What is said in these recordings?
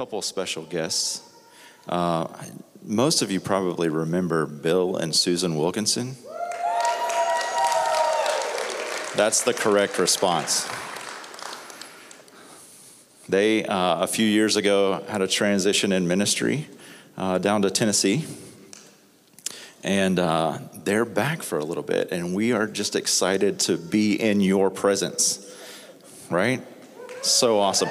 couple special guests. Uh, most of you probably remember Bill and Susan Wilkinson. That's the correct response. They, uh, a few years ago, had a transition in ministry uh, down to Tennessee. And uh, they're back for a little bit, and we are just excited to be in your presence, right? So awesome.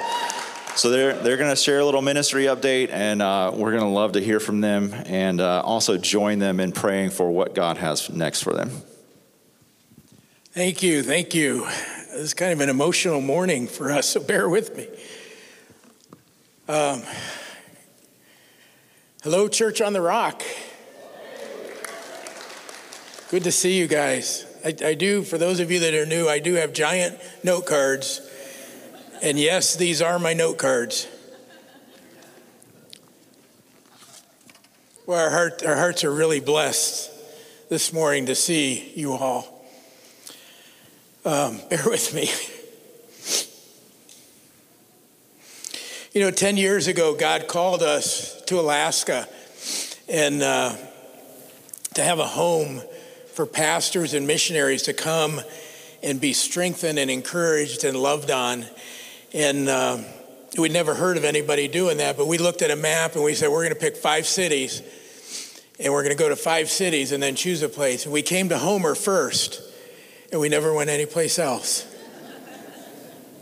So they're, they're going to share a little ministry update, and uh, we're going to love to hear from them and uh, also join them in praying for what God has next for them. Thank you. Thank you. This It's kind of an emotional morning for us, so bear with me. Um, hello, Church on the Rock. Good to see you guys. I, I do, for those of you that are new, I do have giant note cards and yes, these are my note cards. Well, our, heart, our hearts are really blessed this morning to see you all. Um, bear with me. You know, 10 years ago, God called us to Alaska and uh, to have a home for pastors and missionaries to come and be strengthened and encouraged and loved on. And uh, we'd never heard of anybody doing that, but we looked at a map and we said, we're going to pick five cities and we're going to go to five cities and then choose a place. And we came to Homer first and we never went anyplace else.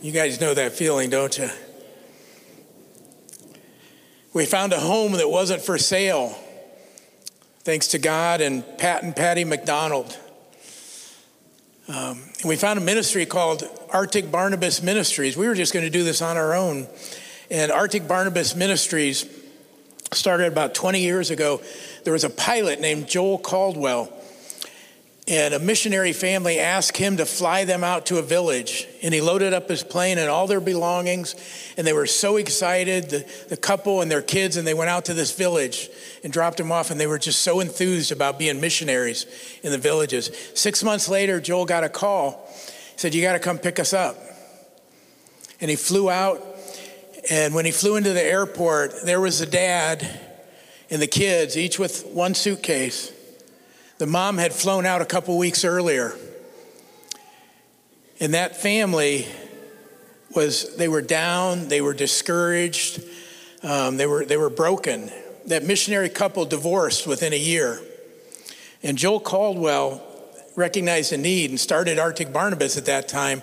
you guys know that feeling, don't you? We found a home that wasn't for sale, thanks to God and Pat and Patty McDonald. Um, we found a ministry called Arctic Barnabas Ministries. We were just going to do this on our own. And Arctic Barnabas Ministries started about 20 years ago. There was a pilot named Joel Caldwell and a missionary family asked him to fly them out to a village. And he loaded up his plane and all their belongings. And they were so excited, the, the couple and their kids, and they went out to this village and dropped them off. And they were just so enthused about being missionaries in the villages. Six months later, Joel got a call. He said, You got to come pick us up. And he flew out. And when he flew into the airport, there was the dad and the kids, each with one suitcase. The mom had flown out a couple weeks earlier. And that family was, they were down, they were discouraged, um, they, were, they were broken. That missionary couple divorced within a year. And Joel Caldwell recognized the need and started Arctic Barnabas at that time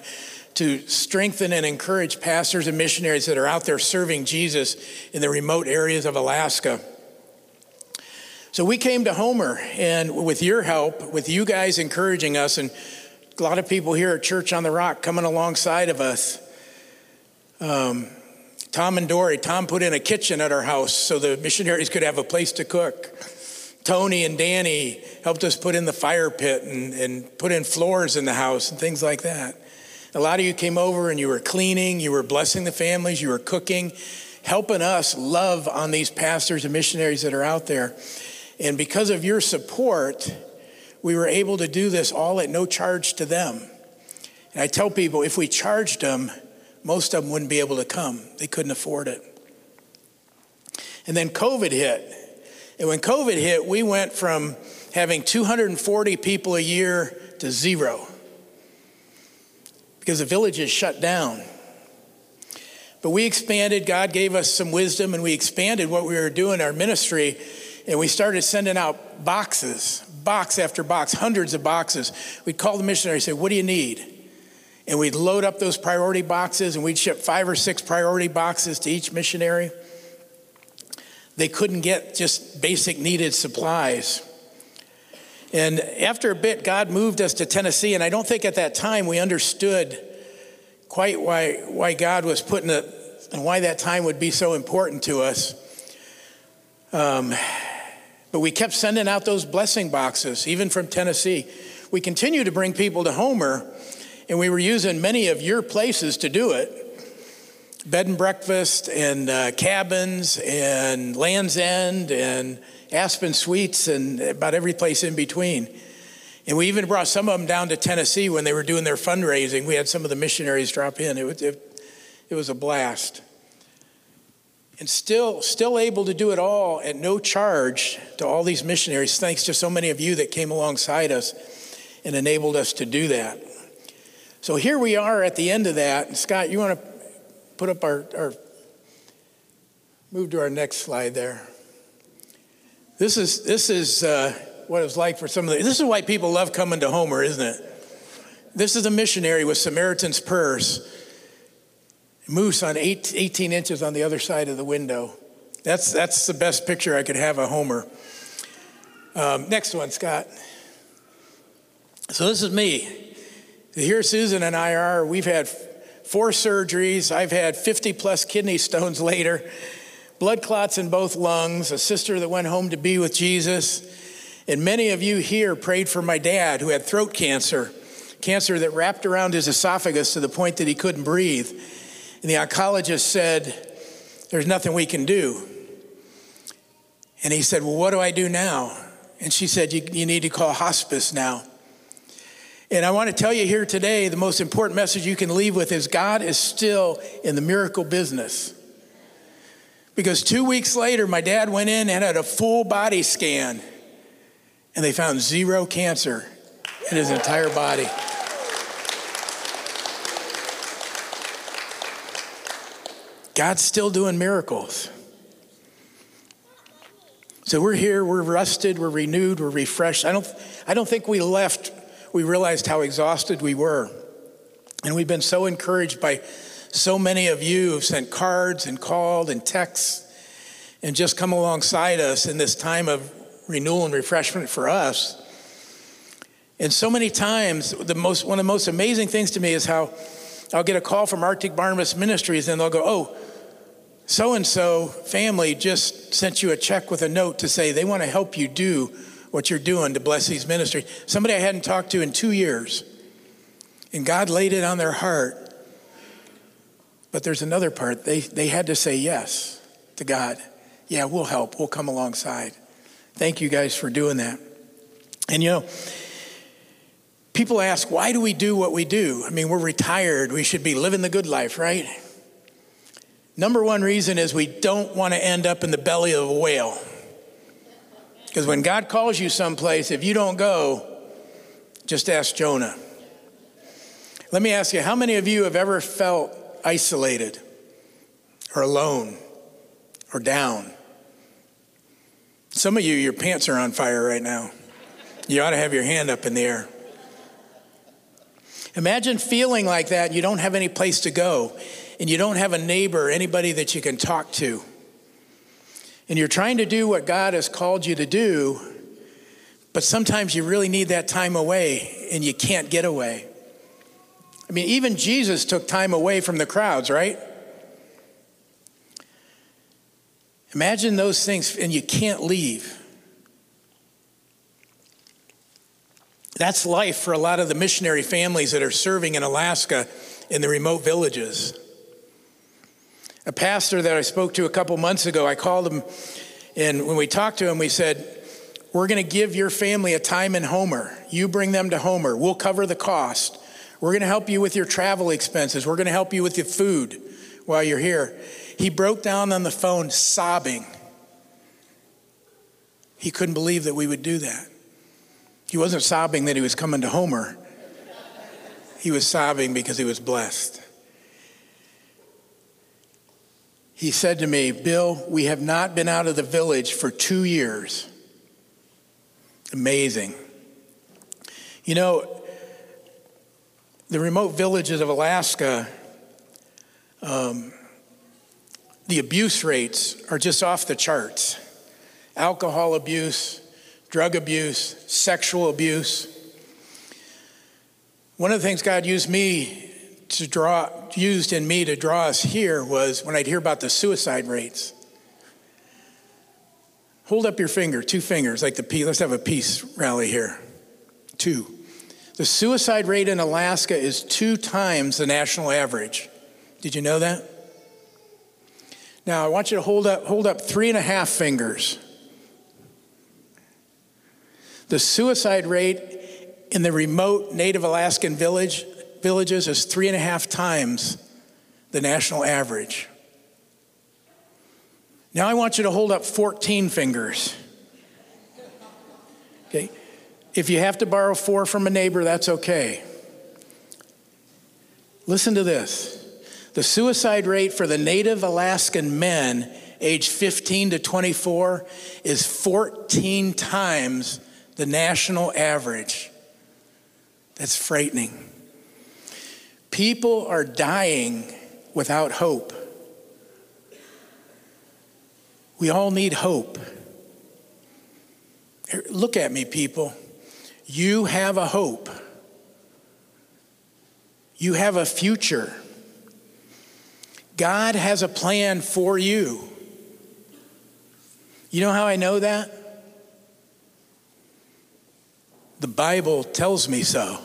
to strengthen and encourage pastors and missionaries that are out there serving Jesus in the remote areas of Alaska. So we came to Homer, and with your help, with you guys encouraging us, and a lot of people here at Church on the Rock coming alongside of us. Um, Tom and Dory, Tom put in a kitchen at our house so the missionaries could have a place to cook. Tony and Danny helped us put in the fire pit and, and put in floors in the house and things like that. A lot of you came over and you were cleaning, you were blessing the families, you were cooking, helping us love on these pastors and missionaries that are out there. And because of your support, we were able to do this all at no charge to them. And I tell people if we charged them, most of them wouldn't be able to come, they couldn't afford it. And then COVID hit. And when COVID hit, we went from having 240 people a year to zero because the villages shut down. But we expanded, God gave us some wisdom, and we expanded what we were doing, our ministry and we started sending out boxes, box after box, hundreds of boxes. We'd call the missionary and say, What do you need? And we'd load up those priority boxes and we'd ship five or six priority boxes to each missionary. They couldn't get just basic needed supplies. And after a bit, God moved us to Tennessee, and I don't think at that time we understood quite why, why God was putting it and why that time would be so important to us. Um, but we kept sending out those blessing boxes, even from Tennessee. We continue to bring people to Homer, and we were using many of your places to do it bed and breakfast, and uh, cabins, and Land's End, and Aspen Suites, and about every place in between. And we even brought some of them down to Tennessee when they were doing their fundraising. We had some of the missionaries drop in. It was, it, it was a blast. And still still able to do it all at no charge to all these missionaries. Thanks to so many of you that came alongside us and enabled us to do that. So here we are at the end of that. Scott you want to put up our, our move to our next slide there. This is this is uh, what it was like for some of the this is why people love coming to homer isn't it? This is a missionary with samaritan's purse moose on eight, 18 inches on the other side of the window. That's, that's the best picture I could have of Homer. Um, next one, Scott. So this is me. Here, Susan and I are. We've had four surgeries. I've had 50 plus kidney stones later, blood clots in both lungs, a sister that went home to be with Jesus. And many of you here prayed for my dad who had throat cancer, cancer that wrapped around his esophagus to the point that he couldn't breathe. And the oncologist said, There's nothing we can do. And he said, Well, what do I do now? And she said, You, you need to call hospice now. And I want to tell you here today the most important message you can leave with is God is still in the miracle business. Because two weeks later, my dad went in and had a full body scan, and they found zero cancer in his entire body. God's still doing miracles. So we're here, we're rested, we're renewed, we're refreshed. I don't, I don't think we left, we realized how exhausted we were. And we've been so encouraged by so many of you who've sent cards and called and texts and just come alongside us in this time of renewal and refreshment for us. And so many times, the most, one of the most amazing things to me is how I'll get a call from Arctic Barnabas Ministries and they'll go, Oh, so and so family just sent you a check with a note to say they want to help you do what you're doing to bless these ministries. Somebody I hadn't talked to in two years. And God laid it on their heart. But there's another part. They, they had to say yes to God. Yeah, we'll help. We'll come alongside. Thank you guys for doing that. And you know, people ask, why do we do what we do? I mean, we're retired. We should be living the good life, right? Number one reason is we don't want to end up in the belly of a whale. Because when God calls you someplace, if you don't go, just ask Jonah. Let me ask you how many of you have ever felt isolated or alone or down? Some of you, your pants are on fire right now. You ought to have your hand up in the air. Imagine feeling like that. You don't have any place to go and you don't have a neighbor, anybody that you can talk to, and you're trying to do what God has called you to do, but sometimes you really need that time away and you can't get away. I mean, even Jesus took time away from the crowds, right? Imagine those things and you can't leave. That's life for a lot of the missionary families that are serving in Alaska in the remote villages. A pastor that I spoke to a couple months ago, I called him, and when we talked to him, we said, We're going to give your family a time in Homer. You bring them to Homer. We'll cover the cost. We're going to help you with your travel expenses. We're going to help you with your food while you're here. He broke down on the phone sobbing. He couldn't believe that we would do that. He wasn't sobbing that he was coming to Homer, he was sobbing because he was blessed. He said to me, Bill, we have not been out of the village for two years. Amazing. You know, the remote villages of Alaska, um, the abuse rates are just off the charts alcohol abuse, drug abuse, sexual abuse. One of the things God used me to draw used in me to draw us here was when I'd hear about the suicide rates. Hold up your finger, two fingers, like the peace. Let's have a peace rally here. Two. The suicide rate in Alaska is two times the national average. Did you know that? Now I want you to hold up, hold up three and a half fingers. The suicide rate in the remote native Alaskan village villages is three and a half times the national average. Now I want you to hold up 14 fingers. Okay? If you have to borrow four from a neighbor, that's okay. Listen to this. The suicide rate for the native Alaskan men aged 15 to 24 is 14 times the national average. That's frightening. People are dying without hope. We all need hope. Er, look at me, people. You have a hope. You have a future. God has a plan for you. You know how I know that? The Bible tells me so.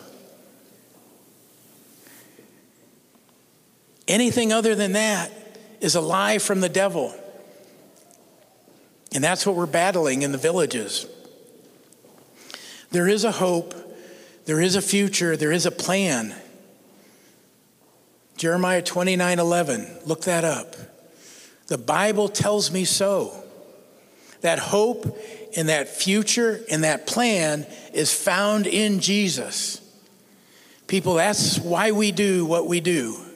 Anything other than that is a lie from the devil. And that's what we're battling in the villages. There is a hope, there is a future, there is a plan. Jeremiah 29 11, look that up. The Bible tells me so. That hope and that future and that plan is found in Jesus. People, that's why we do what we do.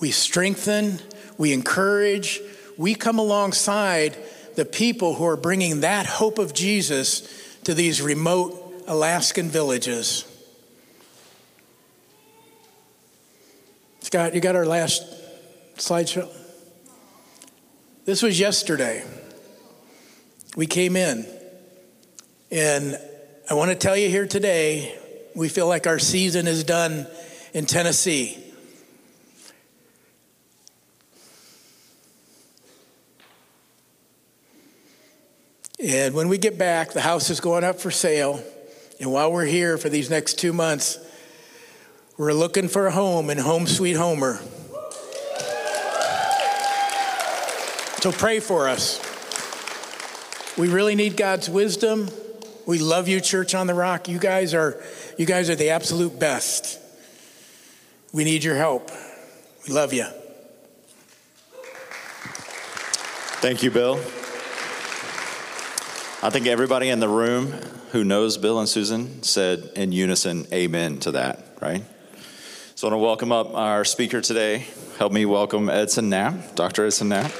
We strengthen, we encourage, we come alongside the people who are bringing that hope of Jesus to these remote Alaskan villages. Scott, you got our last slideshow? This was yesterday. We came in, and I want to tell you here today, we feel like our season is done in Tennessee. And when we get back, the house is going up for sale. And while we're here for these next two months, we're looking for a home in Home Sweet Homer. So pray for us. We really need God's wisdom. We love you, Church on the Rock. You guys are you guys are the absolute best. We need your help. We love you. Thank you, Bill. I think everybody in the room who knows Bill and Susan said in unison, Amen to that, right? So I want to welcome up our speaker today. Help me welcome Edson Knapp, Dr. Edson Knapp.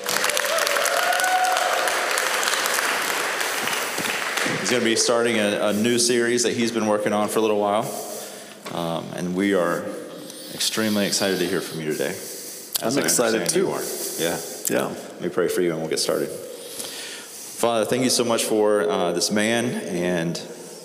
He's going to be starting a, a, new series that he's been working on for a little while. Um, and we are extremely excited to hear from you today. I'm excited too. Yeah. Yeah. Let me pray for you and we'll get started. Father, thank you so much for uh, this man and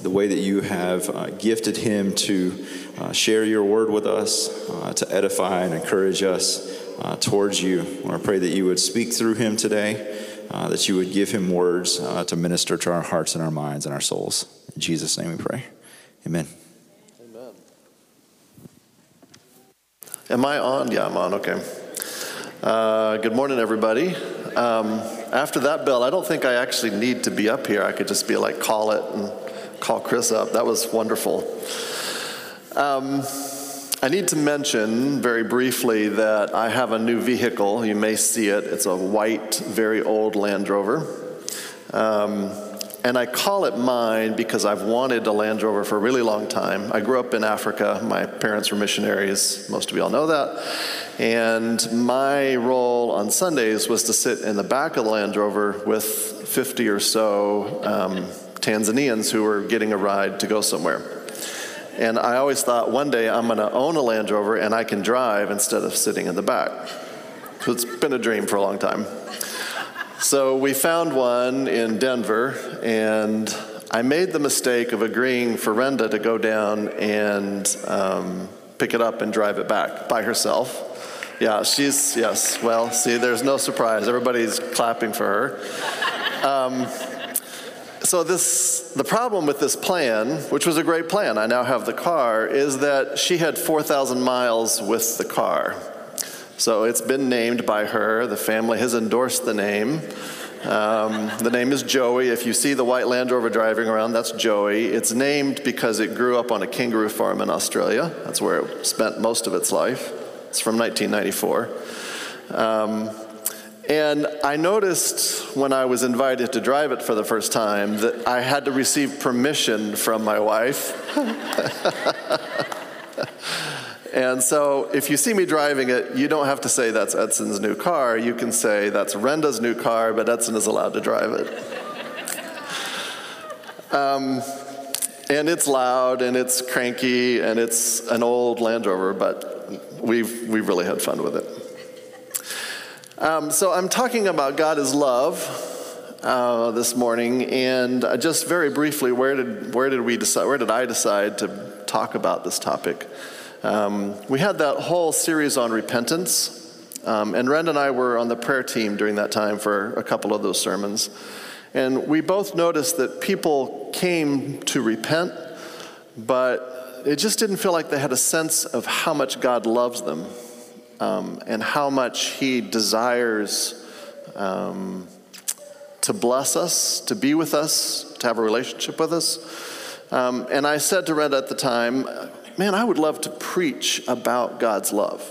the way that you have uh, gifted him to uh, share your word with us, uh, to edify and encourage us uh, towards you. I pray that you would speak through him today, uh, that you would give him words to minister to our hearts and our minds and our souls. In Jesus' name we pray. Amen. Amen. Am I on? Yeah, I'm on. Okay. good morning, everybody. Um, after that bell, I don't think I actually need to be up here. I could just be like, call it and call Chris up. That was wonderful. Um, I need to mention very briefly that I have a new vehicle. You may see it. It's a white, very old Land Rover. Um, and I call it mine because I've wanted a Land Rover for a really long time. I grew up in Africa. My parents were missionaries. Most of you all know that. And my role on Sundays was to sit in the back of the Land Rover with 50 or so um, Tanzanians who were getting a ride to go somewhere. And I always thought one day I'm going to own a Land Rover and I can drive instead of sitting in the back. So it's been a dream for a long time. So we found one in Denver, and I made the mistake of agreeing for Renda to go down and um, pick it up and drive it back by herself. Yeah, she's, yes. Well, see, there's no surprise. Everybody's clapping for her. Um, so this the problem with this plan which was a great plan i now have the car is that she had 4000 miles with the car so it's been named by her the family has endorsed the name um, the name is joey if you see the white land rover driving around that's joey it's named because it grew up on a kangaroo farm in australia that's where it spent most of its life it's from 1994. Um, and I noticed when I was invited to drive it for the first time that I had to receive permission from my wife. and so if you see me driving it, you don't have to say that's Edson's new car. You can say that's Renda's new car, but Edson is allowed to drive it. Um, and it's loud and it's cranky and it's an old Land Rover, but we've, we've really had fun with it. Um, so I'm talking about God is love uh, this morning, and just very briefly, where did where did we decide? Where did I decide to talk about this topic? Um, we had that whole series on repentance, um, and Rand and I were on the prayer team during that time for a couple of those sermons, and we both noticed that people came to repent, but it just didn't feel like they had a sense of how much God loves them um, and how much He desires um, to bless us, to be with us, to have a relationship with us. Um, and I said to Red at the time, man, I would love to preach about God's love.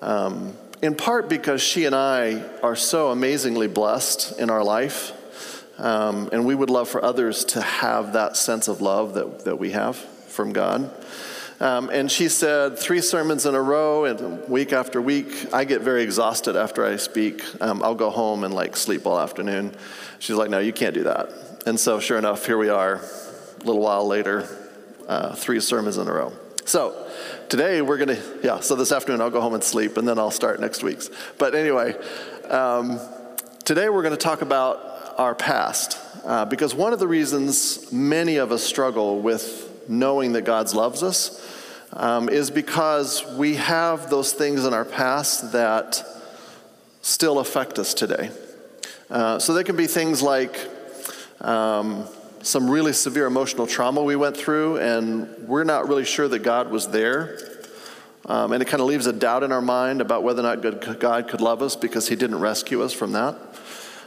Um, in part because she and I are so amazingly blessed in our life. Um, and we would love for others to have that sense of love that, that we have from God. Um, and she said, three sermons in a row and week after week, I get very exhausted after I speak. Um, I'll go home and like sleep all afternoon. She's like, no, you can't do that. And so, sure enough, here we are, a little while later, uh, three sermons in a row. So, today we're going to, yeah, so this afternoon I'll go home and sleep and then I'll start next week's. But anyway, um, today we're going to talk about our past. Uh, because one of the reasons many of us struggle with knowing that God loves us um, is because we have those things in our past that still affect us today. Uh, so they can be things like um, some really severe emotional trauma we went through, and we're not really sure that God was there. Um, and it kind of leaves a doubt in our mind about whether or not God could love us because He didn't rescue us from that.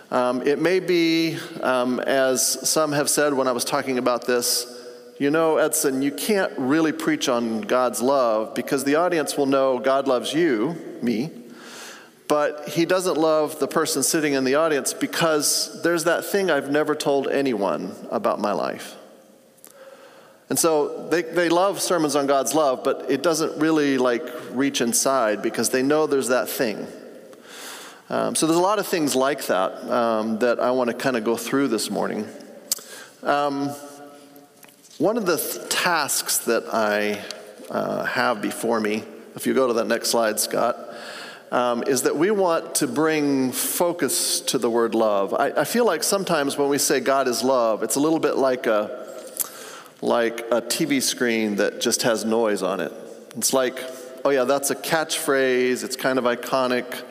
Um, it may be, um, as some have said when I was talking about this, you know, Edson, you can't really preach on God's love because the audience will know God loves you, me, but he doesn't love the person sitting in the audience because there's that thing I've never told anyone about my life. And so they, they love sermons on God's love, but it doesn't really like reach inside because they know there's that thing. Um, so there's a lot of things like that um, that I want to kind of go through this morning. Um, one of the th- tasks that I uh, have before me, if you go to that next slide, Scott, um, is that we want to bring focus to the word love. I, I, feel like sometimes when we say God is love, it's a little bit like a like a TV screen that just has noise on it. It's like, oh yeah, that's a catchphrase. It's kind of iconic.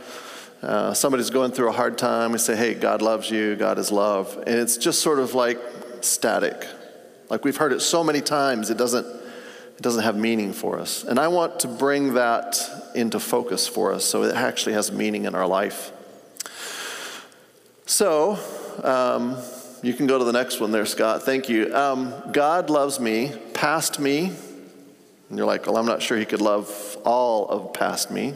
Uh, somebody's going through a hard time. We say, hey, God loves you. God is love, and it's just sort of like static. Like we've heard it so many times, it doesn't, it doesn't have meaning for us. And I want to bring that into focus for us so it actually has meaning in our life. So, um, you can go to the next one there, Scott. Thank you. Um, God loves me, past me. And you're like, well, I'm not sure he could love all of past me.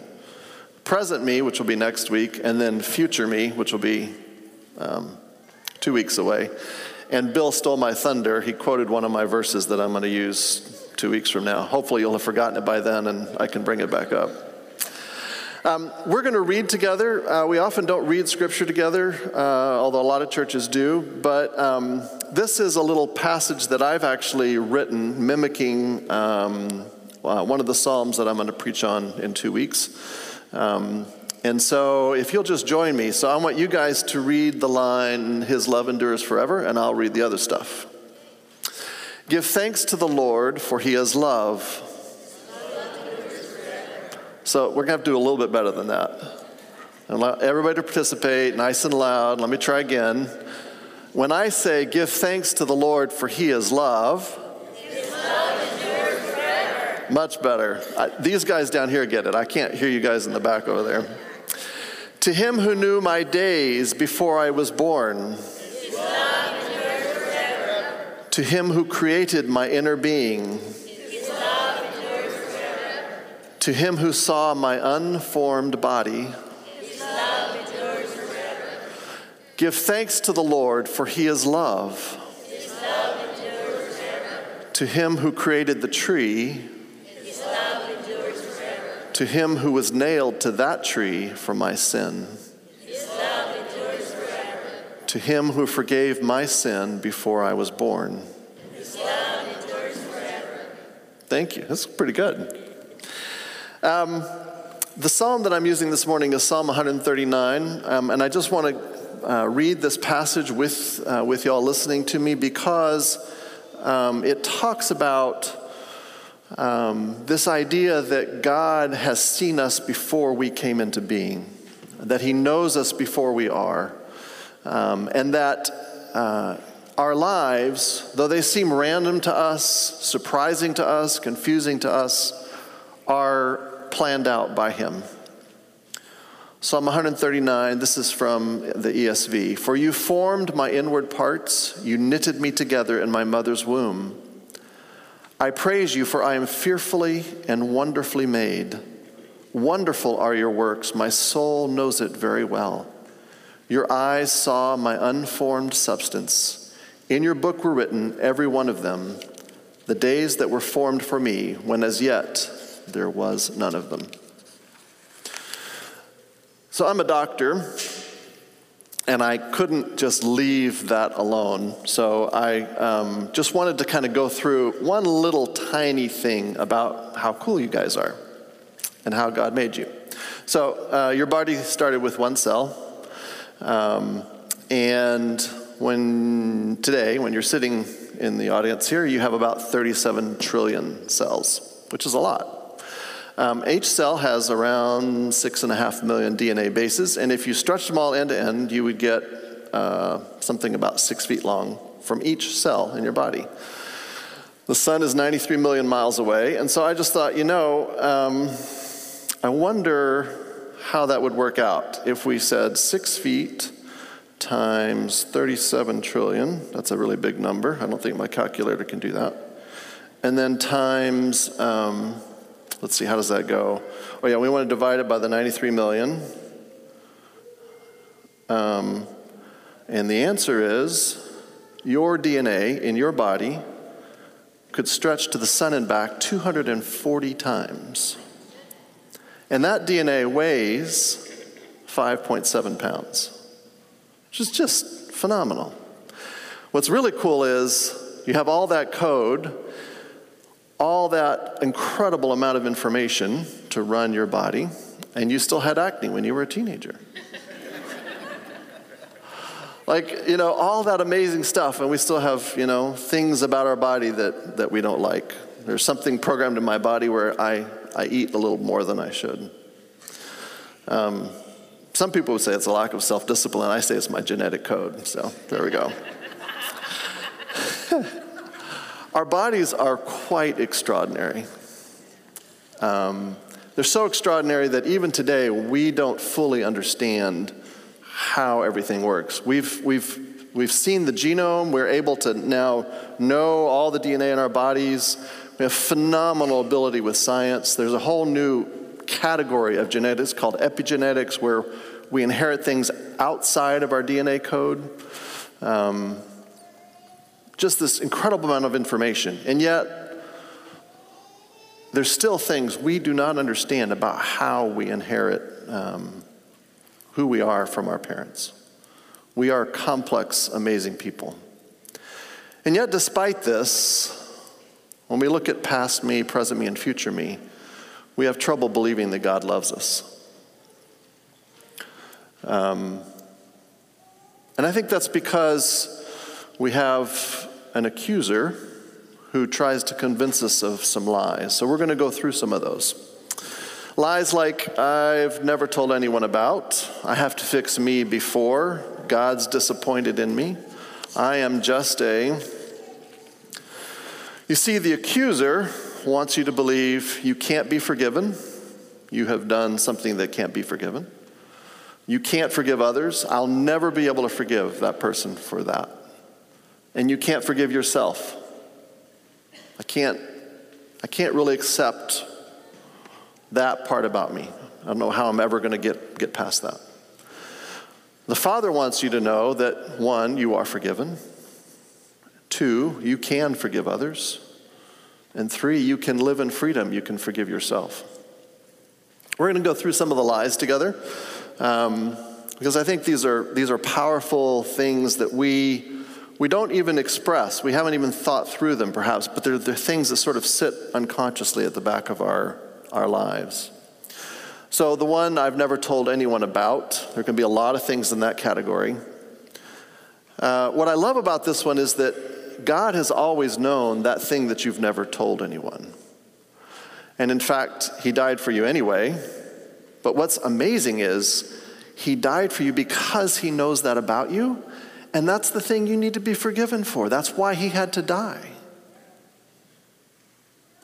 Present me, which will be next week, and then future me, which will be um, two weeks away. And Bill stole my thunder. He quoted one of my verses that I'm going to use two weeks from now. Hopefully, you'll have forgotten it by then and I can bring it back up. Um, we're going to read together. Uh, we often don't read scripture together, uh, although a lot of churches do. But um, this is a little passage that I've actually written mimicking um, uh, one of the Psalms that I'm going to preach on in two weeks. Um, and so, if you'll just join me, so I want you guys to read the line, His love endures forever, and I'll read the other stuff. Give thanks to the Lord, for He is love. So, we're going to have to do a little bit better than that. And everybody to participate nice and loud. Let me try again. When I say, Give thanks to the Lord, for He is love, much better. I, these guys down here get it. I can't hear you guys in the back over there. To him who knew my days before I was born, to him who created my inner being, to him who saw my unformed body, give thanks to the Lord, for he is love. To him who created the tree, to him who was nailed to that tree for my sin. To him who forgave my sin before I was born. Thank you. That's pretty good. Um, the psalm that I'm using this morning is Psalm 139, um, and I just want to uh, read this passage with, uh, with y'all listening to me because um, it talks about um, this idea that God has seen us before we came into being, that He knows us before we are, um, and that uh, our lives, though they seem random to us, surprising to us, confusing to us, are planned out by Him. Psalm 139, this is from the ESV. For you formed my inward parts, you knitted me together in my mother's womb. I praise you, for I am fearfully and wonderfully made. Wonderful are your works, my soul knows it very well. Your eyes saw my unformed substance. In your book were written, every one of them, the days that were formed for me, when as yet there was none of them. So I'm a doctor, and I couldn't just leave that alone. So I um, just wanted to kind of go through one little tiny thing about how cool you guys are and how God made you. So uh, your body started with one cell. Um, and when today, when you're sitting in the audience here, you have about 37 trillion cells, which is a lot. Um, each cell has around six and a half million DNA bases, and if you stretch them all end to end, you would get uh, something about six feet long from each cell in your body. The sun is 93 million miles away, and so I just thought, you know, um, I wonder how that would work out if we said six feet times 37 trillion. That's a really big number. I don't think my calculator can do that. And then times um, Let's see, how does that go? Oh, yeah, we want to divide it by the 93 million. Um, and the answer is your DNA in your body could stretch to the sun and back 240 times. And that DNA weighs 5.7 pounds, which is just phenomenal. What's really cool is you have all that code all that incredible amount of information to run your body, and you still had acne when you were a teenager. like, you know, all that amazing stuff, and we still have, you know, things about our body that, that we don't like. There's something programmed in my body where I, I eat a little more than I should. Um, some people would say it's a lack of self discipline. I say it's my genetic code. So there we go. Our bodies are quite extraordinary. Um, they're so extraordinary that even today we don't fully understand how everything works. We've, we've, we've seen the genome, we're able to now know all the DNA in our bodies. We have phenomenal ability with science. There's a whole new category of genetics called epigenetics where we inherit things outside of our DNA code. Um, just this incredible amount of information. And yet, there's still things we do not understand about how we inherit um, who we are from our parents. We are complex, amazing people. And yet, despite this, when we look at past me, present me, and future me, we have trouble believing that God loves us. Um, and I think that's because we have an accuser who tries to convince us of some lies. So we're going to go through some of those. Lies like, I've never told anyone about, I have to fix me before, God's disappointed in me, I am just a. You see, the accuser wants you to believe you can't be forgiven, you have done something that can't be forgiven. You can't forgive others. I'll never be able to forgive that person for that and you can't forgive yourself. I can't, I can't really accept that part about me. I don't know how I'm ever going to get, get past that. The Father wants you to know that one, you are forgiven, two, you can forgive others, and three, you can live in freedom, you can forgive yourself. We're going to go through some of the lies together um, because I think these are, these are powerful things that we we don't even express. We haven't even thought through them, perhaps, but they're, they're things that sort of sit unconsciously at the back of our, our lives. So, the one I've never told anyone about, there can be a lot of things in that category. Uh, what I love about this one is that God has always known that thing that you've never told anyone. And in fact, He died for you anyway. But what's amazing is He died for you because He knows that about you and that's the thing you need to be forgiven for. That's why he had to die.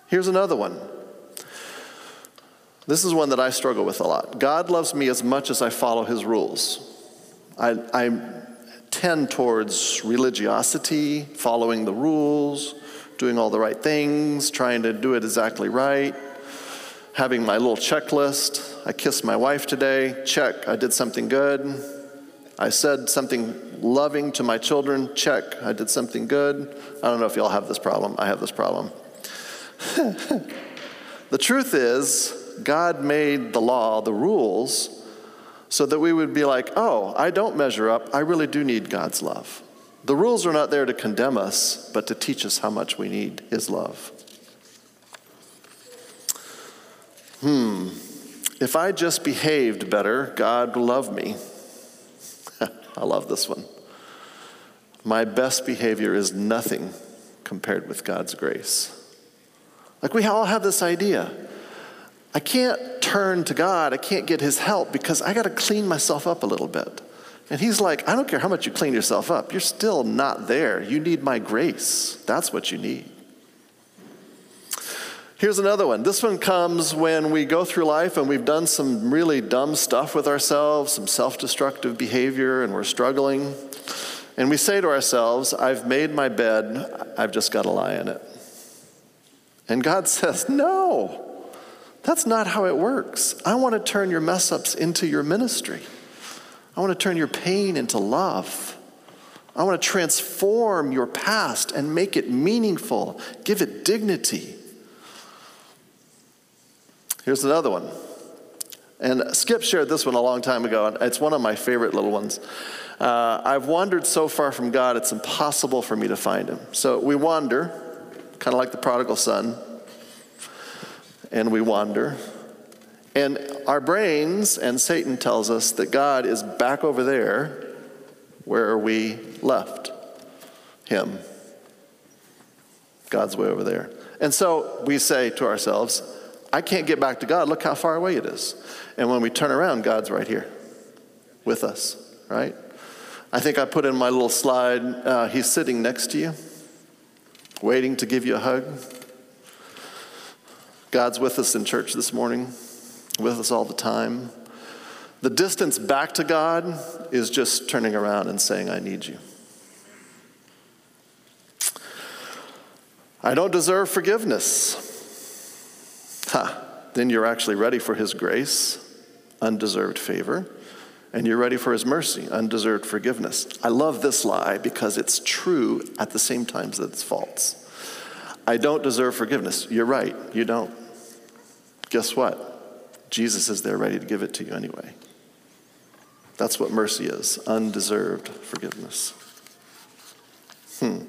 Here's another one. This is one that I struggle with a lot. God loves me as much as I follow his rules. I, I tend towards religiosity, following the rules, doing all the right things, trying to do it exactly right, having my little checklist. I kissed my wife today, check, I did something good. I said something loving to my children, check. I did something good. I don't know if y'all have this problem. I have this problem. the truth is, God made the law, the rules, so that we would be like, oh, I don't measure up. I really do need God's love. The rules are not there to condemn us, but to teach us how much we need His love. Hmm. If I just behaved better, God would love me. I love this one. My best behavior is nothing compared with God's grace. Like we all have this idea. I can't turn to God, I can't get His help because I got to clean myself up a little bit. And He's like, I don't care how much you clean yourself up, you're still not there. You need my grace. That's what you need. Here's another one. This one comes when we go through life and we've done some really dumb stuff with ourselves, some self destructive behavior, and we're struggling. And we say to ourselves, I've made my bed, I've just got to lie in it. And God says, No, that's not how it works. I want to turn your mess ups into your ministry, I want to turn your pain into love. I want to transform your past and make it meaningful, give it dignity. Here's another one. And Skip shared this one a long time ago, and it's one of my favorite little ones. Uh, I've wandered so far from God, it's impossible for me to find him. So we wander, kind of like the prodigal son, and we wander. And our brains and Satan tells us that God is back over there where we left him. God's way over there. And so we say to ourselves, I can't get back to God. Look how far away it is. And when we turn around, God's right here with us, right? I think I put in my little slide, uh, He's sitting next to you, waiting to give you a hug. God's with us in church this morning, with us all the time. The distance back to God is just turning around and saying, I need you. I don't deserve forgiveness. Ha, then you're actually ready for His grace, undeserved favor, and you're ready for His mercy, undeserved forgiveness. I love this lie because it's true at the same time that it's false. I don't deserve forgiveness. You're right, you don't. Guess what? Jesus is there ready to give it to you anyway. That's what mercy is undeserved forgiveness. Hmm.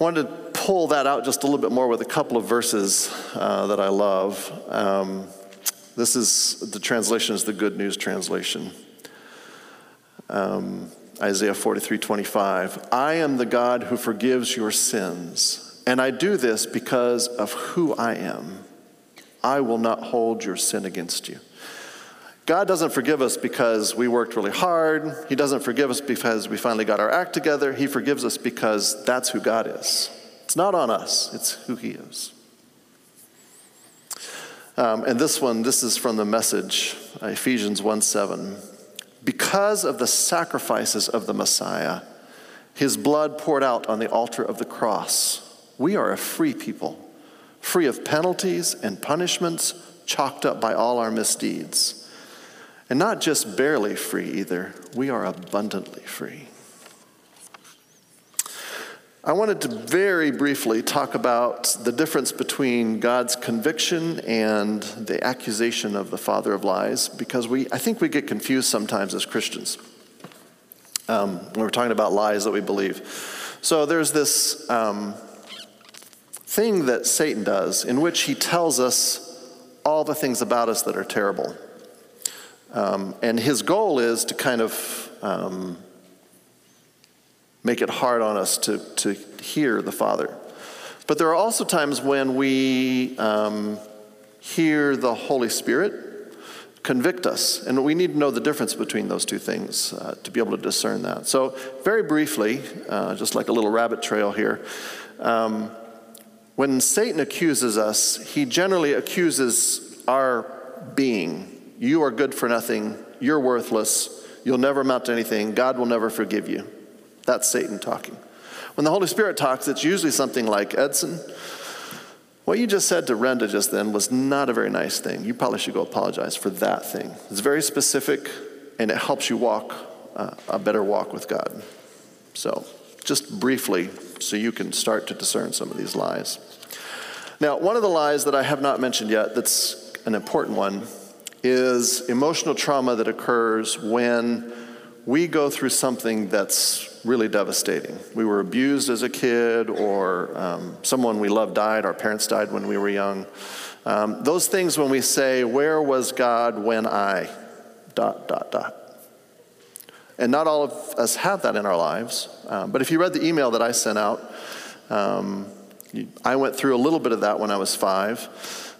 I wanted pull that out just a little bit more with a couple of verses uh, that I love. Um, this is the translation is the Good News translation. Um, Isaiah 43 25. I am the God who forgives your sins, and I do this because of who I am. I will not hold your sin against you. God doesn't forgive us because we worked really hard. He doesn't forgive us because we finally got our act together. He forgives us because that's who God is. It's not on us, it's who He is. Um, and this one, this is from the message, Ephesians 1 7. Because of the sacrifices of the Messiah, his blood poured out on the altar of the cross, we are a free people, free of penalties and punishments chalked up by all our misdeeds. And not just barely free either, we are abundantly free. I wanted to very briefly talk about the difference between God's conviction and the accusation of the father of lies because we, I think we get confused sometimes as Christians um, when we're talking about lies that we believe. So there's this um, thing that Satan does in which he tells us all the things about us that are terrible. Um, and his goal is to kind of um, make it hard on us to, to hear the Father. But there are also times when we um, hear the Holy Spirit convict us, and we need to know the difference between those two things uh, to be able to discern that. So, very briefly, uh, just like a little rabbit trail here, um, when Satan accuses us, he generally accuses our being. You are good for nothing, you're worthless, you'll never amount to anything, God will never forgive you. That's Satan talking. When the Holy Spirit talks, it's usually something like Edson, what you just said to Renda just then was not a very nice thing. You probably should go apologize for that thing. It's very specific and it helps you walk uh, a better walk with God. So, just briefly, so you can start to discern some of these lies. Now, one of the lies that I have not mentioned yet that's an important one is emotional trauma that occurs when we go through something that's really devastating. We were abused as a kid, or um, someone we loved died, our parents died when we were young. Um, those things when we say, Where was God when I? dot, dot, dot. And not all of us have that in our lives. Um, but if you read the email that I sent out, um, I went through a little bit of that when I was five.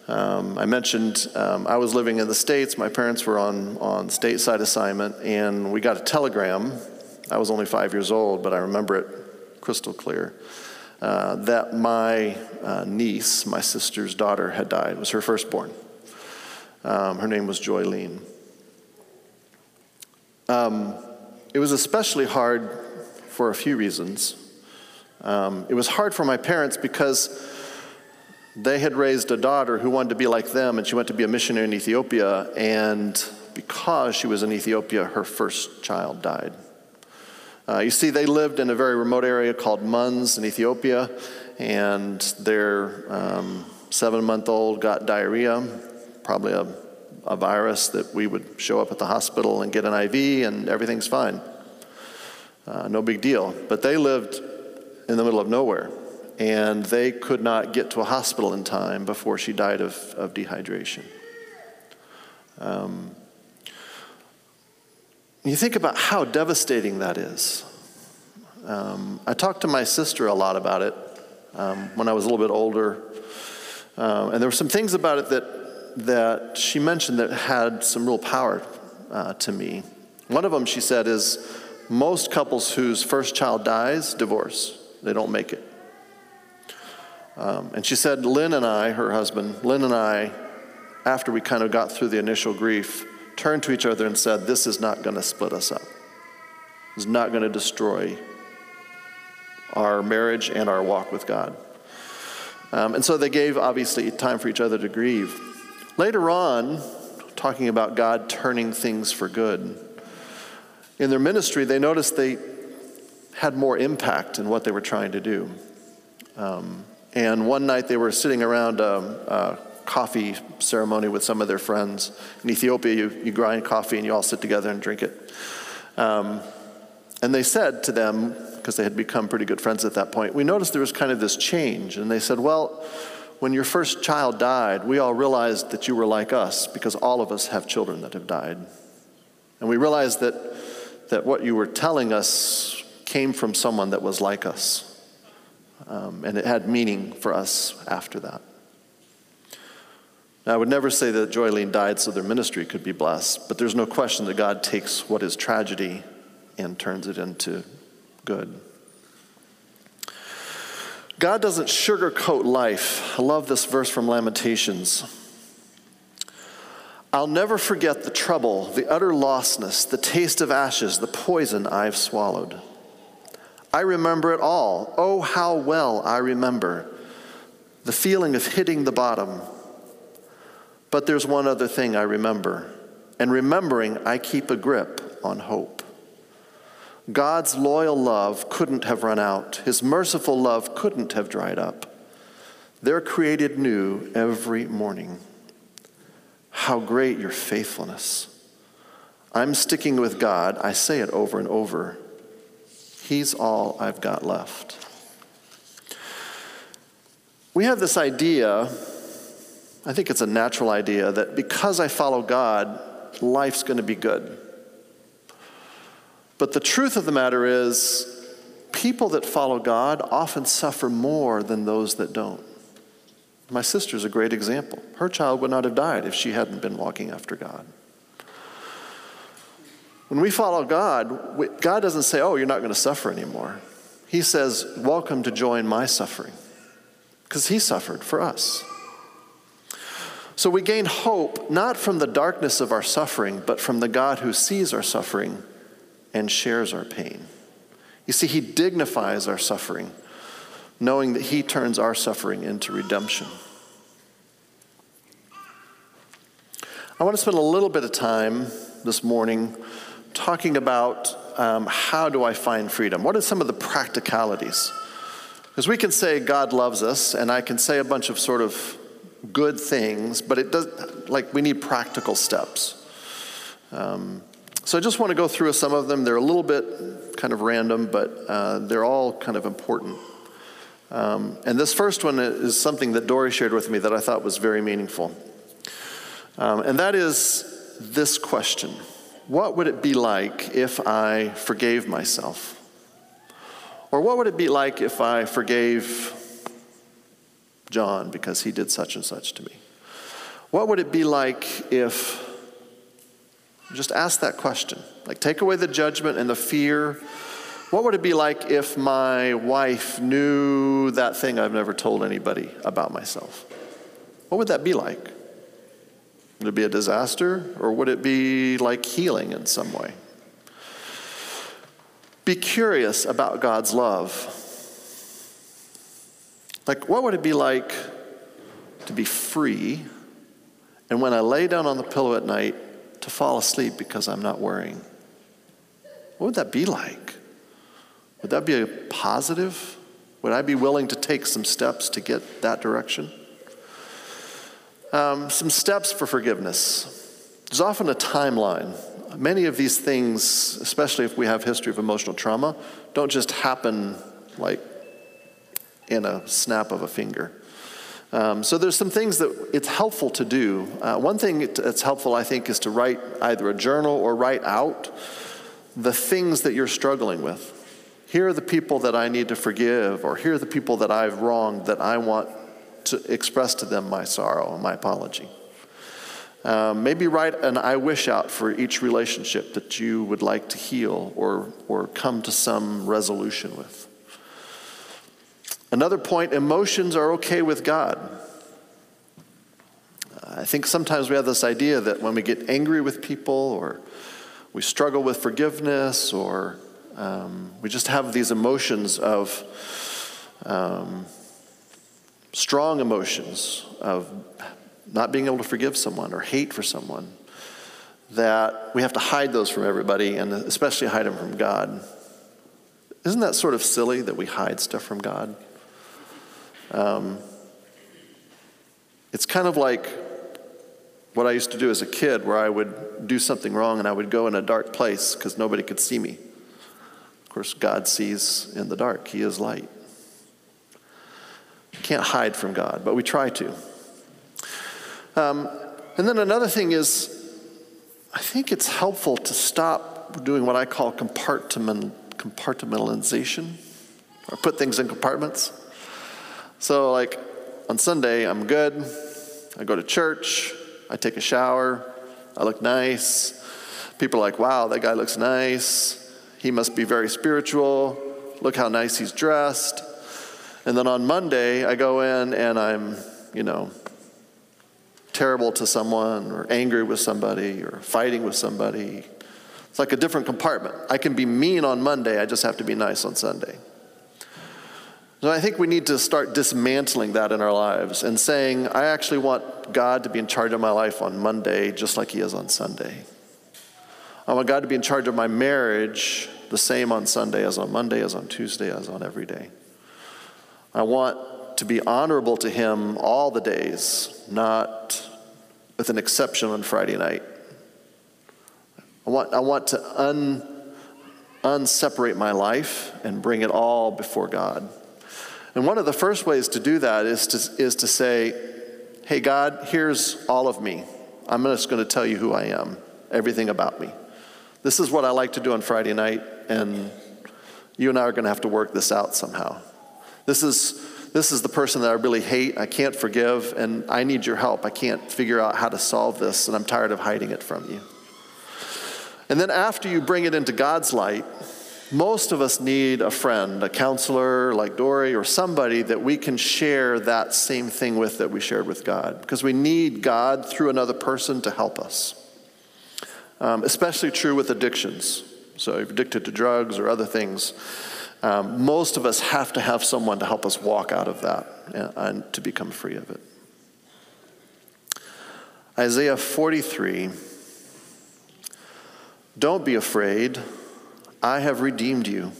Um, I mentioned um, I was living in the States. My parents were on, on stateside assignment, and we got a telegram I was only five years old, but I remember it crystal clear. Uh, that my uh, niece, my sister's daughter, had died. It was her firstborn. Um, her name was Joylene. Um, it was especially hard for a few reasons. Um, it was hard for my parents because they had raised a daughter who wanted to be like them, and she went to be a missionary in Ethiopia. And because she was in Ethiopia, her first child died. Uh, you see, they lived in a very remote area called Muns in Ethiopia, and their um, seven month old got diarrhea, probably a, a virus that we would show up at the hospital and get an IV, and everything's fine. Uh, no big deal. But they lived in the middle of nowhere, and they could not get to a hospital in time before she died of, of dehydration. Um, you think about how devastating that is. Um, I talked to my sister a lot about it um, when I was a little bit older. Um, and there were some things about it that, that she mentioned that had some real power uh, to me. One of them, she said, is most couples whose first child dies divorce, they don't make it. Um, and she said, Lynn and I, her husband, Lynn and I, after we kind of got through the initial grief, turned to each other and said, This is not going to split us up. It's not going to destroy our marriage and our walk with God. Um, and so they gave, obviously, time for each other to grieve. Later on, talking about God turning things for good, in their ministry, they noticed they had more impact in what they were trying to do. Um, and one night they were sitting around a, a coffee ceremony with some of their friends. In Ethiopia, you, you grind coffee and you all sit together and drink it. Um, and they said to them, because they had become pretty good friends at that point, we noticed there was kind of this change. And they said, Well, when your first child died, we all realized that you were like us because all of us have children that have died. And we realized that, that what you were telling us came from someone that was like us. Um, and it had meaning for us after that. Now, I would never say that Joylene died so their ministry could be blessed, but there's no question that God takes what is tragedy and turns it into good. God doesn't sugarcoat life. I love this verse from Lamentations. I'll never forget the trouble, the utter lostness, the taste of ashes, the poison I've swallowed. I remember it all. Oh, how well I remember the feeling of hitting the bottom. But there's one other thing I remember and remembering I keep a grip on hope. God's loyal love couldn't have run out, His merciful love couldn't have dried up. They're created new every morning. How great your faithfulness! I'm sticking with God. I say it over and over. He's all I've got left. We have this idea, I think it's a natural idea, that because I follow God, life's going to be good. But the truth of the matter is, people that follow God often suffer more than those that don't. My sister's a great example. Her child would not have died if she hadn't been walking after God. When we follow God, God doesn't say, Oh, you're not going to suffer anymore. He says, Welcome to join my suffering, because He suffered for us. So we gain hope not from the darkness of our suffering, but from the God who sees our suffering and shares our pain. You see, He dignifies our suffering, knowing that He turns our suffering into redemption. I want to spend a little bit of time this morning talking about um, how do I find freedom? What are some of the practicalities? Because we can say God loves us, and I can say a bunch of sort of good things, but it does, like, we need practical steps. Um, so I just want to go through some of them. They're a little bit kind of random, but uh, they're all kind of important. Um, and this first one is something that Dory shared with me that I thought was very meaningful. Um, and that is this question what would it be like if I forgave myself? Or what would it be like if I forgave John because he did such and such to me? What would it be like if, just ask that question, like take away the judgment and the fear. What would it be like if my wife knew that thing I've never told anybody about myself? What would that be like? Would it be a disaster or would it be like healing in some way? Be curious about God's love. Like, what would it be like to be free and when I lay down on the pillow at night to fall asleep because I'm not worrying? What would that be like? Would that be a positive? Would I be willing to take some steps to get that direction? Um, some steps for forgiveness. There's often a timeline. Many of these things, especially if we have history of emotional trauma, don't just happen like in a snap of a finger. Um, so there's some things that it's helpful to do. Uh, one thing that's helpful, I think, is to write either a journal or write out the things that you're struggling with. Here are the people that I need to forgive, or here are the people that I've wronged that I want to express to them my sorrow and my apology. Um, maybe write an I wish out for each relationship that you would like to heal or, or come to some resolution with. Another point emotions are okay with God. I think sometimes we have this idea that when we get angry with people or we struggle with forgiveness or um, we just have these emotions of um, strong emotions of not being able to forgive someone or hate for someone, that we have to hide those from everybody and especially hide them from God. Isn't that sort of silly that we hide stuff from God? Um, it's kind of like what I used to do as a kid, where I would do something wrong and I would go in a dark place because nobody could see me. Of course, God sees in the dark, He is light. Can't hide from God, but we try to. Um, and then another thing is, I think it's helpful to stop doing what I call compartment, compartmentalization, or put things in compartments. So, like on Sunday, I'm good. I go to church. I take a shower. I look nice. People are like, wow, that guy looks nice. He must be very spiritual. Look how nice he's dressed. And then on Monday, I go in and I'm, you know, terrible to someone or angry with somebody or fighting with somebody. It's like a different compartment. I can be mean on Monday, I just have to be nice on Sunday. So I think we need to start dismantling that in our lives and saying, I actually want God to be in charge of my life on Monday just like He is on Sunday. I want God to be in charge of my marriage the same on Sunday as on Monday, as on Tuesday, as on every day. I want to be honorable to Him all the days, not with an exception on Friday night. I want, I want to un, unseparate my life and bring it all before God. And one of the first ways to do that is to, is to say, hey, God, here's all of me. I'm just going to tell you who I am, everything about me. This is what I like to do on Friday night, and you and I are going to have to work this out somehow. This is, this is the person that I really hate, I can't forgive, and I need your help. I can't figure out how to solve this, and I'm tired of hiding it from you. And then after you bring it into God's light, most of us need a friend, a counselor like Dory, or somebody that we can share that same thing with that we shared with God. Because we need God through another person to help us. Um, especially true with addictions. So, if you're addicted to drugs or other things, um, most of us have to have someone to help us walk out of that and, and to become free of it. Isaiah 43 Don't be afraid. I have redeemed you.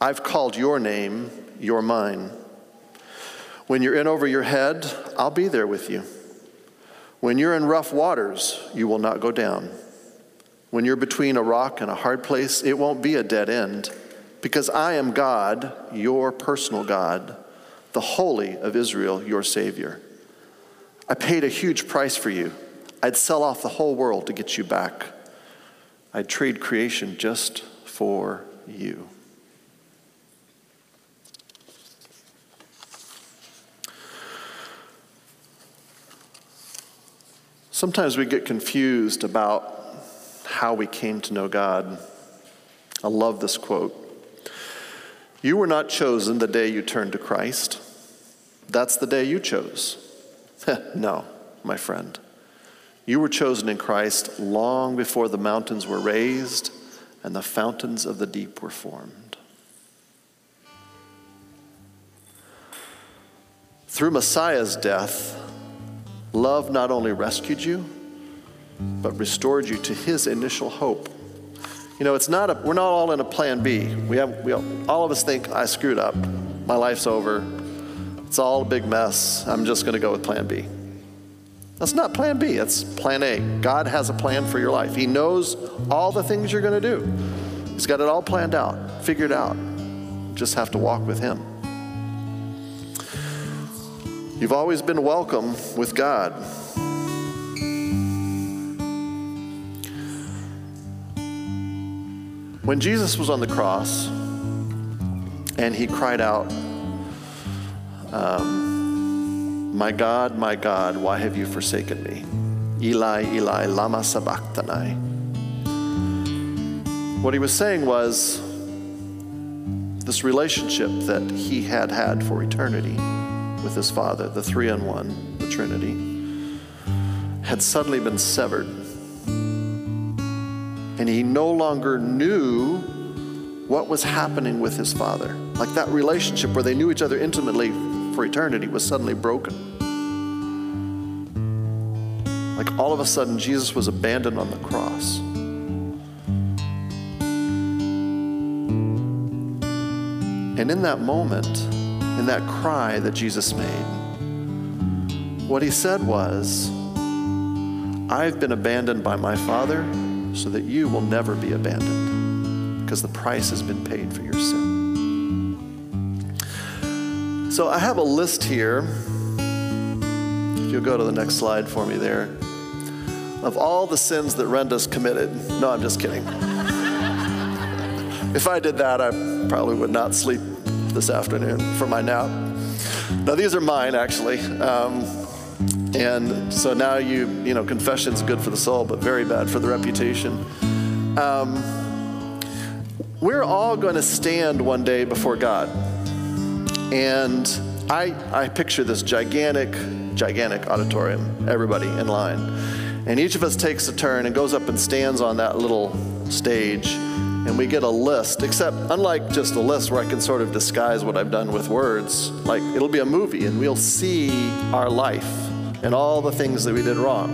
I've called your name, you're mine. When you're in over your head, I'll be there with you. When you're in rough waters, you will not go down. When you're between a rock and a hard place, it won't be a dead end, because I am God, your personal God, the Holy of Israel, your Savior. I paid a huge price for you. I'd sell off the whole world to get you back. I'd trade creation just for you. Sometimes we get confused about how we came to know God. I love this quote. You were not chosen the day you turned to Christ. That's the day you chose. no, my friend. You were chosen in Christ long before the mountains were raised and the fountains of the deep were formed. Through Messiah's death, love not only rescued you, but restored you to his initial hope. You know, it's not a, we're not all in a plan B. We have, we all of us think, I screwed up. My life's over. It's all a big mess. I'm just going to go with plan B. That's not plan B, that's plan A. God has a plan for your life. He knows all the things you're going to do, He's got it all planned out, figured out. Just have to walk with Him. You've always been welcome with God. When Jesus was on the cross and he cried out, um, my God, my God, why have you forsaken me? Eli, Eli, lama sabachthani. What he was saying was this relationship that he had had for eternity with his Father, the three in one, the Trinity, had suddenly been severed. And he no longer knew what was happening with his Father. Like that relationship where they knew each other intimately for eternity was suddenly broken. Like all of a sudden, Jesus was abandoned on the cross. And in that moment, in that cry that Jesus made, what he said was, I've been abandoned by my Father so that you will never be abandoned because the price has been paid for your sin. So I have a list here. If you'll go to the next slide for me there, of all the sins that Renda's committed. No, I'm just kidding. if I did that, I probably would not sleep this afternoon for my nap. Now, these are mine, actually. Um, and so now you, you know, confession's good for the soul, but very bad for the reputation. Um, we're all going to stand one day before God. And I, I picture this gigantic, gigantic auditorium, everybody in line. And each of us takes a turn and goes up and stands on that little stage. and we get a list, except unlike just a list where I can sort of disguise what I've done with words, like it'll be a movie and we'll see our life and all the things that we did wrong.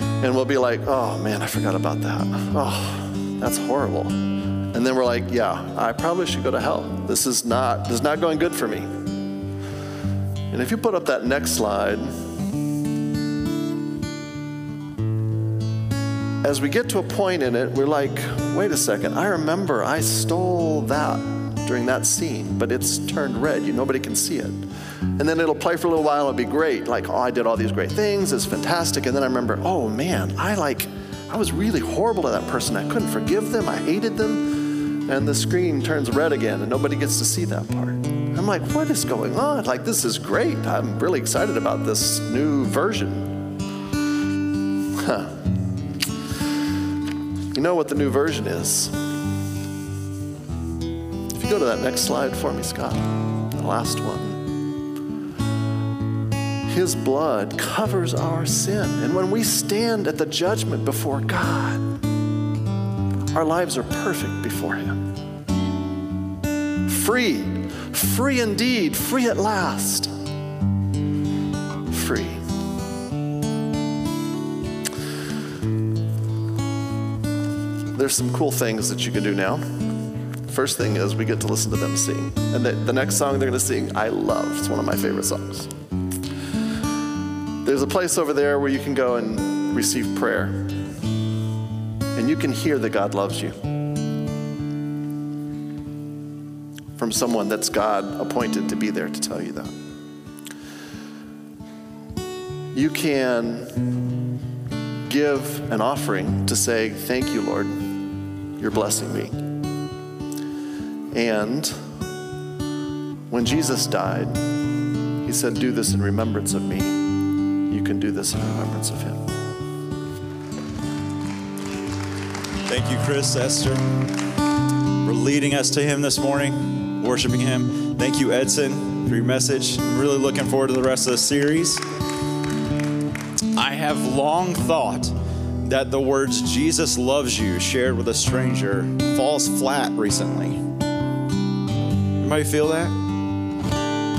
And we'll be like, oh man, I forgot about that. Oh, that's horrible. And then we're like, yeah, I probably should go to hell. This is not, this is not going good for me. And if you put up that next slide, as we get to a point in it, we're like, wait a second, I remember I stole that during that scene, but it's turned red. You nobody can see it. And then it'll play for a little while, it'll be great. Like, oh, I did all these great things, it's fantastic. And then I remember, oh man, I like, I was really horrible to that person. I couldn't forgive them, I hated them. And the screen turns red again, and nobody gets to see that part. I'm like, what is going on? Like, this is great. I'm really excited about this new version. Huh. You know what the new version is? If you go to that next slide for me, Scott, the last one. His blood covers our sin. And when we stand at the judgment before God, our lives are perfect before Him. Free, free indeed, free at last. Free. there's some cool things that you can do now. First thing is we get to listen to them sing. And the, the next song they're going to sing, I love. It's one of my favorite songs. There's a place over there where you can go and receive prayer. And you can hear that God loves you from someone that's God appointed to be there to tell you that. You can give an offering to say, Thank you, Lord you're blessing me. And when Jesus died, he said, Do this in remembrance of me. You can do this in remembrance of him. Thank you, Chris, Esther, for leading us to him this morning, worshiping him. Thank you, Edson, for your message. I'm really looking forward to the rest of the series. I have long thought that the words Jesus loves you shared with a stranger falls flat recently. Anybody feel that?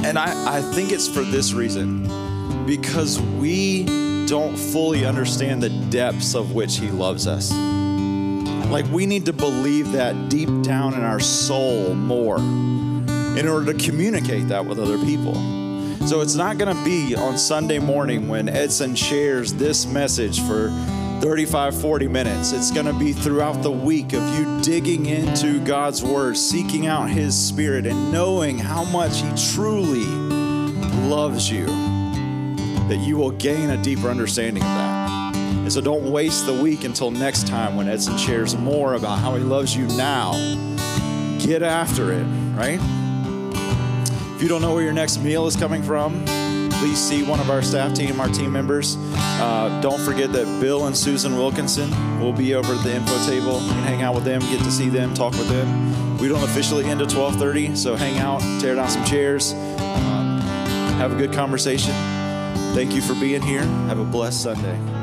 And I, I think it's for this reason because we don't fully understand the depths of which He loves us. Like, we need to believe that deep down in our soul more in order to communicate that with other people. So, it's not going to be on Sunday morning when Edson shares this message for 35, 40 minutes. It's going to be throughout the week of you digging into God's Word, seeking out His Spirit, and knowing how much He truly loves you, that you will gain a deeper understanding of that. And so don't waste the week until next time when Edson shares more about how He loves you now. Get after it, right? If you don't know where your next meal is coming from, please see one of our staff team, our team members. Uh, don't forget that Bill and Susan Wilkinson will be over at the info table. You can hang out with them, get to see them, talk with them. We don't officially end at 12:30, so hang out, tear down some chairs, um, have a good conversation. Thank you for being here. Have a blessed Sunday.